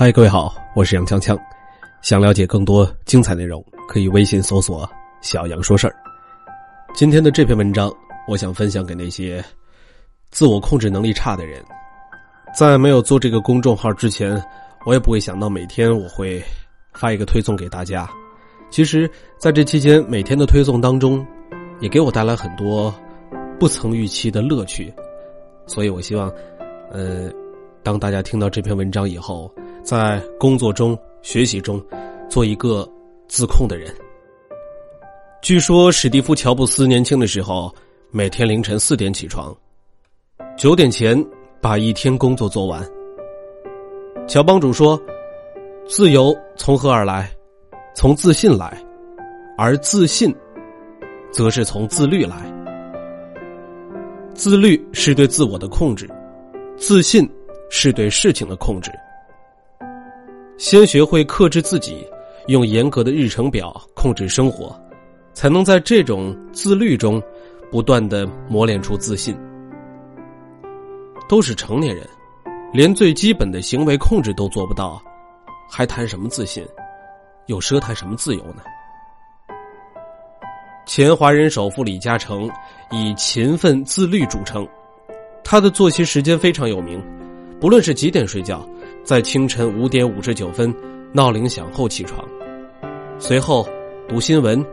嗨，各位好，我是杨锵锵。想了解更多精彩内容，可以微信搜索“小杨说事儿”。今天的这篇文章，我想分享给那些自我控制能力差的人。在没有做这个公众号之前，我也不会想到每天我会发一个推送给大家。其实，在这期间，每天的推送当中，也给我带来很多不曾预期的乐趣。所以我希望，呃，当大家听到这篇文章以后，在工作中、学习中，做一个自控的人。据说史蒂夫·乔布斯年轻的时候，每天凌晨四点起床，九点前把一天工作做完。乔帮主说：“自由从何而来？从自信来，而自信，则是从自律来。自律是对自我的控制，自信是对事情的控制。”先学会克制自己，用严格的日程表控制生活，才能在这种自律中不断的磨练出自信。都是成年人，连最基本的行为控制都做不到，还谈什么自信？又奢谈什么自由呢？前华人首富李嘉诚以勤奋自律著称，他的作息时间非常有名，不论是几点睡觉。在清晨五点五十九分闹铃响后起床，随后读新闻，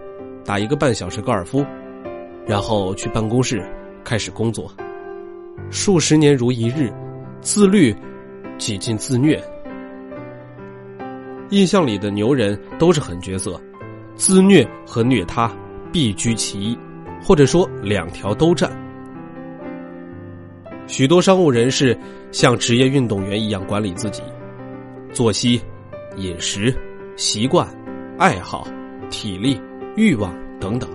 打一个半小时高尔夫，然后去办公室开始工作。数十年如一日，自律几近自虐。印象里的牛人都是狠角色，自虐和虐他必居其一，或者说两条都占。许多商务人士像职业运动员一样管理自己，作息、饮食、习惯、爱好、体力、欲望等等。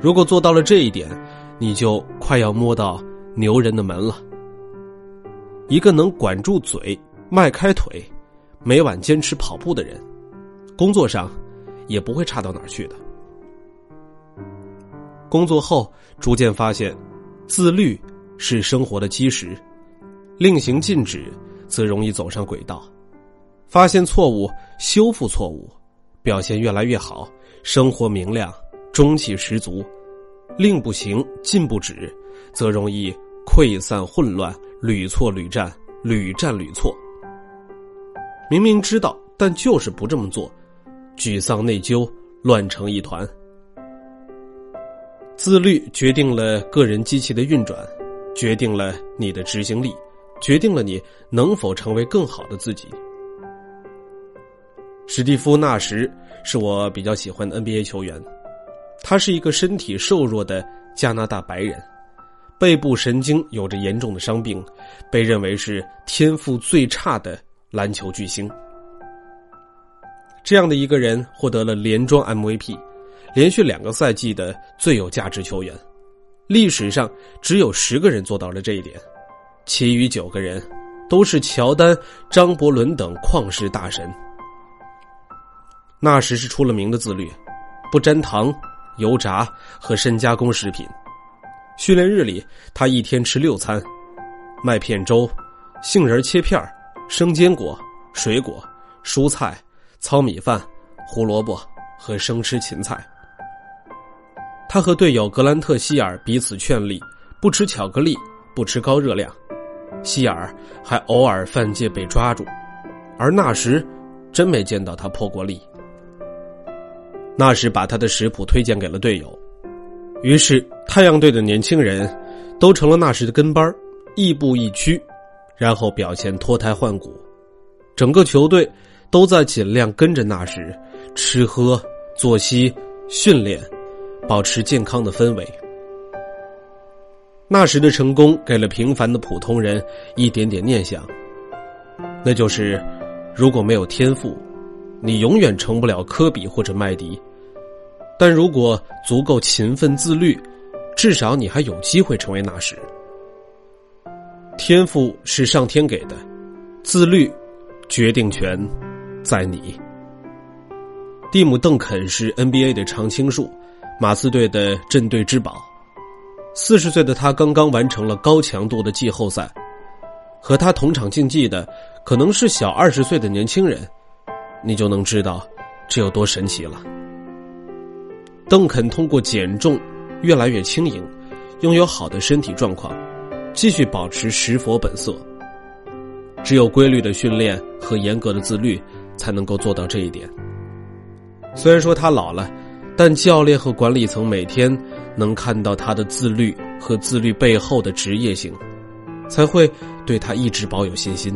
如果做到了这一点，你就快要摸到牛人的门了。一个能管住嘴、迈开腿、每晚坚持跑步的人，工作上也不会差到哪儿去的。工作后逐渐发现，自律。是生活的基石，令行禁止，则容易走上轨道；发现错误，修复错误，表现越来越好，生活明亮，中气十足；令不行，禁不止，则容易溃散混乱，屡错屡战，屡战屡错。明明知道，但就是不这么做，沮丧内疚，乱成一团。自律决定了个人机器的运转。决定了你的执行力，决定了你能否成为更好的自己。史蒂夫·纳什是我比较喜欢的 NBA 球员，他是一个身体瘦弱的加拿大白人，背部神经有着严重的伤病，被认为是天赋最差的篮球巨星。这样的一个人获得了连庄 MVP，连续两个赛季的最有价值球员。历史上只有十个人做到了这一点，其余九个人都是乔丹、张伯伦等旷世大神。那时是出了名的自律，不沾糖、油炸和深加工食品。训练日里，他一天吃六餐：麦片粥、杏仁切片生坚果、水果、蔬菜、糙米饭、胡萝卜和生吃芹菜。他和队友格兰特·希尔彼此劝力，不吃巧克力，不吃高热量。希尔还偶尔犯戒被抓住，而那时真没见到他破过例。那时把他的食谱推荐给了队友，于是太阳队的年轻人都成了那时的跟班亦步亦趋，然后表现脱胎换骨。整个球队都在尽量跟着那时吃喝、作息、训练。保持健康的氛围。那时的成功给了平凡的普通人一点点念想，那就是：如果没有天赋，你永远成不了科比或者麦迪；但如果足够勤奋自律，至少你还有机会成为那时。天赋是上天给的，自律，决定权在你。蒂姆·邓肯是 NBA 的常青树。马刺队的镇队之宝，四十岁的他刚刚完成了高强度的季后赛。和他同场竞技的可能是小二十岁的年轻人，你就能知道这有多神奇了。邓肯通过减重越来越轻盈，拥有好的身体状况，继续保持石佛本色。只有规律的训练和严格的自律，才能够做到这一点。虽然说他老了，但教练和管理层每天能看到他的自律和自律背后的职业性。才会对他一直保有信心。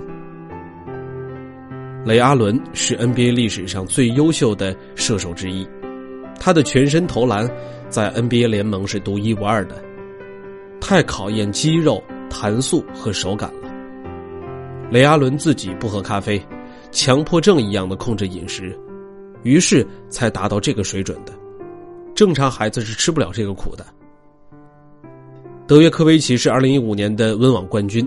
雷阿伦是 NBA 历史上最优秀的射手之一，他的全身投篮在 NBA 联盟是独一无二的，太考验肌肉弹速和手感了。雷阿伦自己不喝咖啡，强迫症一样的控制饮食，于是才达到这个水准的。正常孩子是吃不了这个苦的。德约科维奇是二零一五年的温网冠军，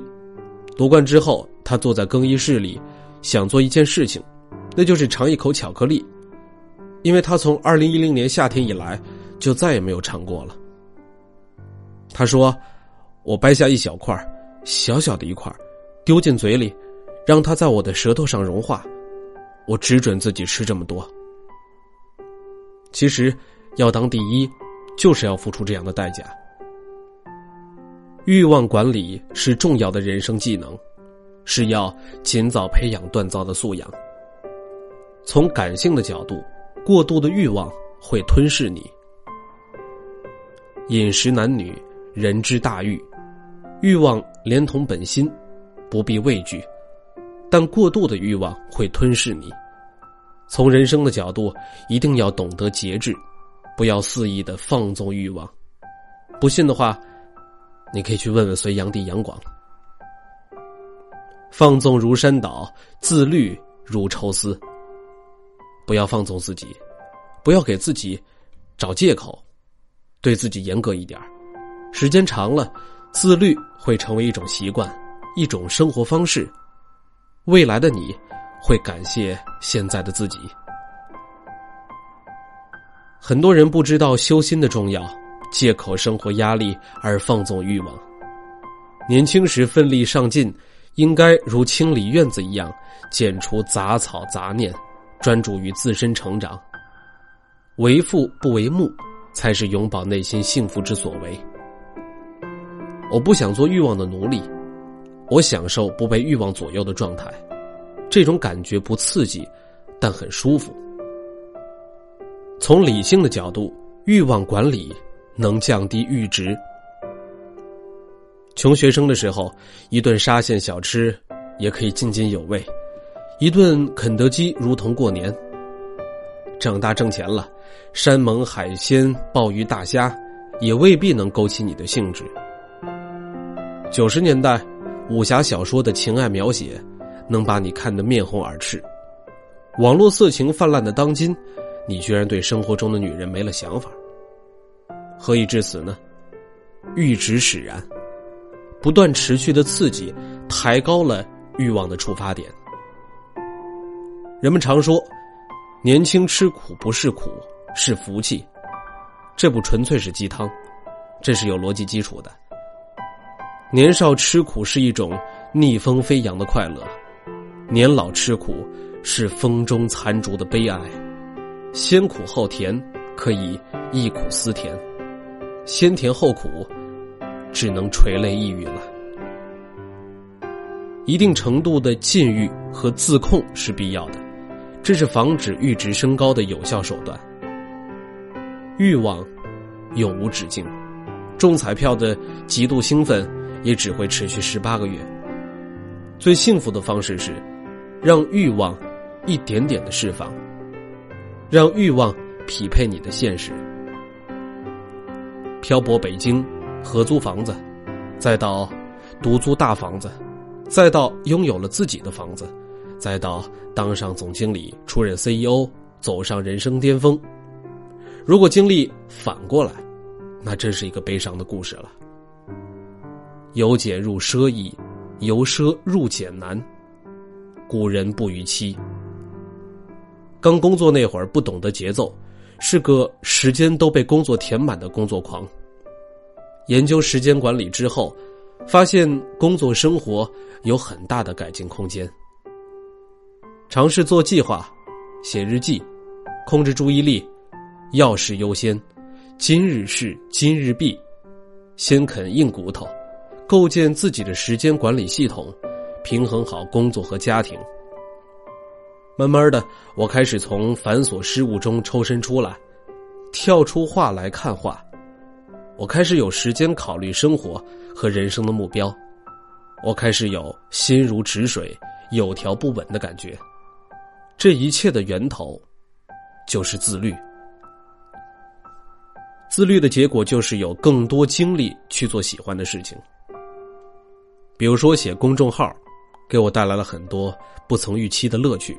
夺冠之后，他坐在更衣室里，想做一件事情，那就是尝一口巧克力，因为他从二零一零年夏天以来就再也没有尝过了。他说：“我掰下一小块，小小的一块，丢进嘴里，让它在我的舌头上融化，我只准自己吃这么多。”其实，要当第一，就是要付出这样的代价。欲望管理是重要的人生技能，是要尽早培养锻造的素养。从感性的角度，过度的欲望会吞噬你。饮食男女，人之大欲，欲望连同本心，不必畏惧，但过度的欲望会吞噬你。从人生的角度，一定要懂得节制，不要肆意的放纵欲望。不信的话。你可以去问问隋炀帝杨广。放纵如山倒，自律如抽丝。不要放纵自己，不要给自己找借口，对自己严格一点时间长了，自律会成为一种习惯，一种生活方式。未来的你会感谢现在的自己。很多人不知道修心的重要。借口生活压力而放纵欲望，年轻时奋力上进，应该如清理院子一样，剪除杂草杂念，专注于自身成长。为父不为目，才是永葆内心幸福之所为。我不想做欲望的奴隶，我享受不被欲望左右的状态，这种感觉不刺激，但很舒服。从理性的角度，欲望管理。能降低阈值。穷学生的时候，一顿沙县小吃也可以津津有味，一顿肯德基如同过年。长大挣钱了，山盟海鲜、鲍鱼大虾也未必能勾起你的兴致。九十年代，武侠小说的情爱描写能把你看得面红耳赤。网络色情泛滥的当今，你居然对生活中的女人没了想法。何以至此呢？阈值使然，不断持续的刺激，抬高了欲望的出发点。人们常说，年轻吃苦不是苦，是福气。这不纯粹是鸡汤，这是有逻辑基础的。年少吃苦是一种逆风飞扬的快乐，年老吃苦是风中残烛的悲哀。先苦后甜，可以忆苦思甜。先甜后苦，只能垂泪抑郁了。一定程度的禁欲和自控是必要的，这是防止阈值升高的有效手段。欲望永无止境，中彩票的极度兴奋也只会持续十八个月。最幸福的方式是，让欲望一点点的释放，让欲望匹配你的现实。漂泊北京，合租房子，再到独租大房子，再到拥有了自己的房子，再到当上总经理、出任 CEO，走上人生巅峰。如果经历反过来，那真是一个悲伤的故事了。由俭入奢易，由奢入俭难。古人不逾期。刚工作那会儿不懂得节奏。是个时间都被工作填满的工作狂。研究时间管理之后，发现工作生活有很大的改进空间。尝试做计划，写日记，控制注意力，要事优先，今日事今日毕，先啃硬骨头，构建自己的时间管理系统，平衡好工作和家庭。慢慢的，我开始从繁琐事务中抽身出来，跳出画来看画。我开始有时间考虑生活和人生的目标，我开始有心如止水、有条不紊的感觉。这一切的源头，就是自律。自律的结果就是有更多精力去做喜欢的事情。比如说写公众号，给我带来了很多不曾预期的乐趣。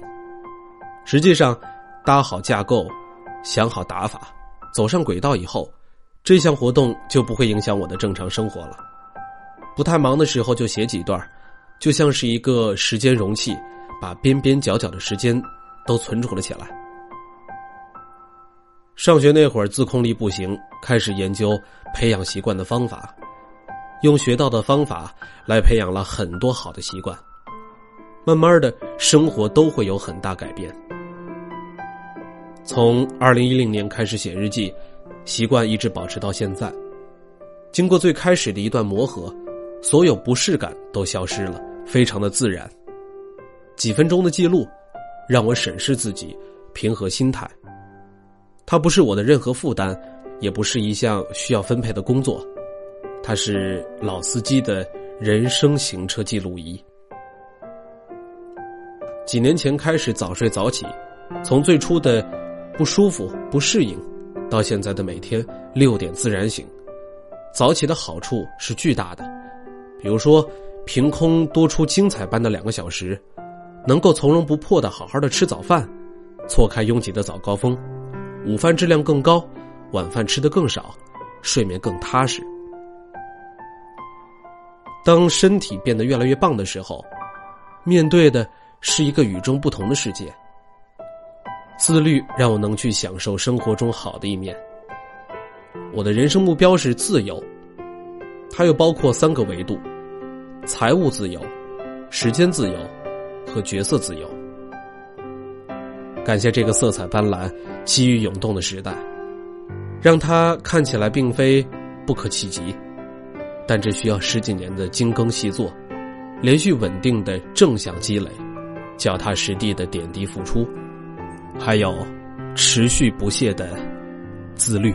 实际上，搭好架构，想好打法，走上轨道以后，这项活动就不会影响我的正常生活了。不太忙的时候就写几段，就像是一个时间容器。把边边角角的时间都存储了起来。上学那会儿自控力不行，开始研究培养习惯的方法，用学到的方法来培养了很多好的习惯。慢慢的生活都会有很大改变。从二零一零年开始写日记，习惯一直保持到现在。经过最开始的一段磨合，所有不适感都消失了，非常的自然。几分钟的记录，让我审视自己，平和心态。它不是我的任何负担，也不是一项需要分配的工作，它是老司机的人生行车记录仪。几年前开始早睡早起，从最初的不舒服、不适应，到现在的每天六点自然醒。早起的好处是巨大的，比如说凭空多出精彩般的两个小时。能够从容不迫的好好的吃早饭，错开拥挤的早高峰，午饭质量更高，晚饭吃的更少，睡眠更踏实。当身体变得越来越棒的时候，面对的是一个与众不同的世界。自律让我能去享受生活中好的一面。我的人生目标是自由，它又包括三个维度：财务自由、时间自由。和角色自由，感谢这个色彩斑斓、机遇涌动的时代，让它看起来并非不可企及，但这需要十几年的精耕细作，连续稳定的正向积累，脚踏实地的点滴付出，还有持续不懈的自律。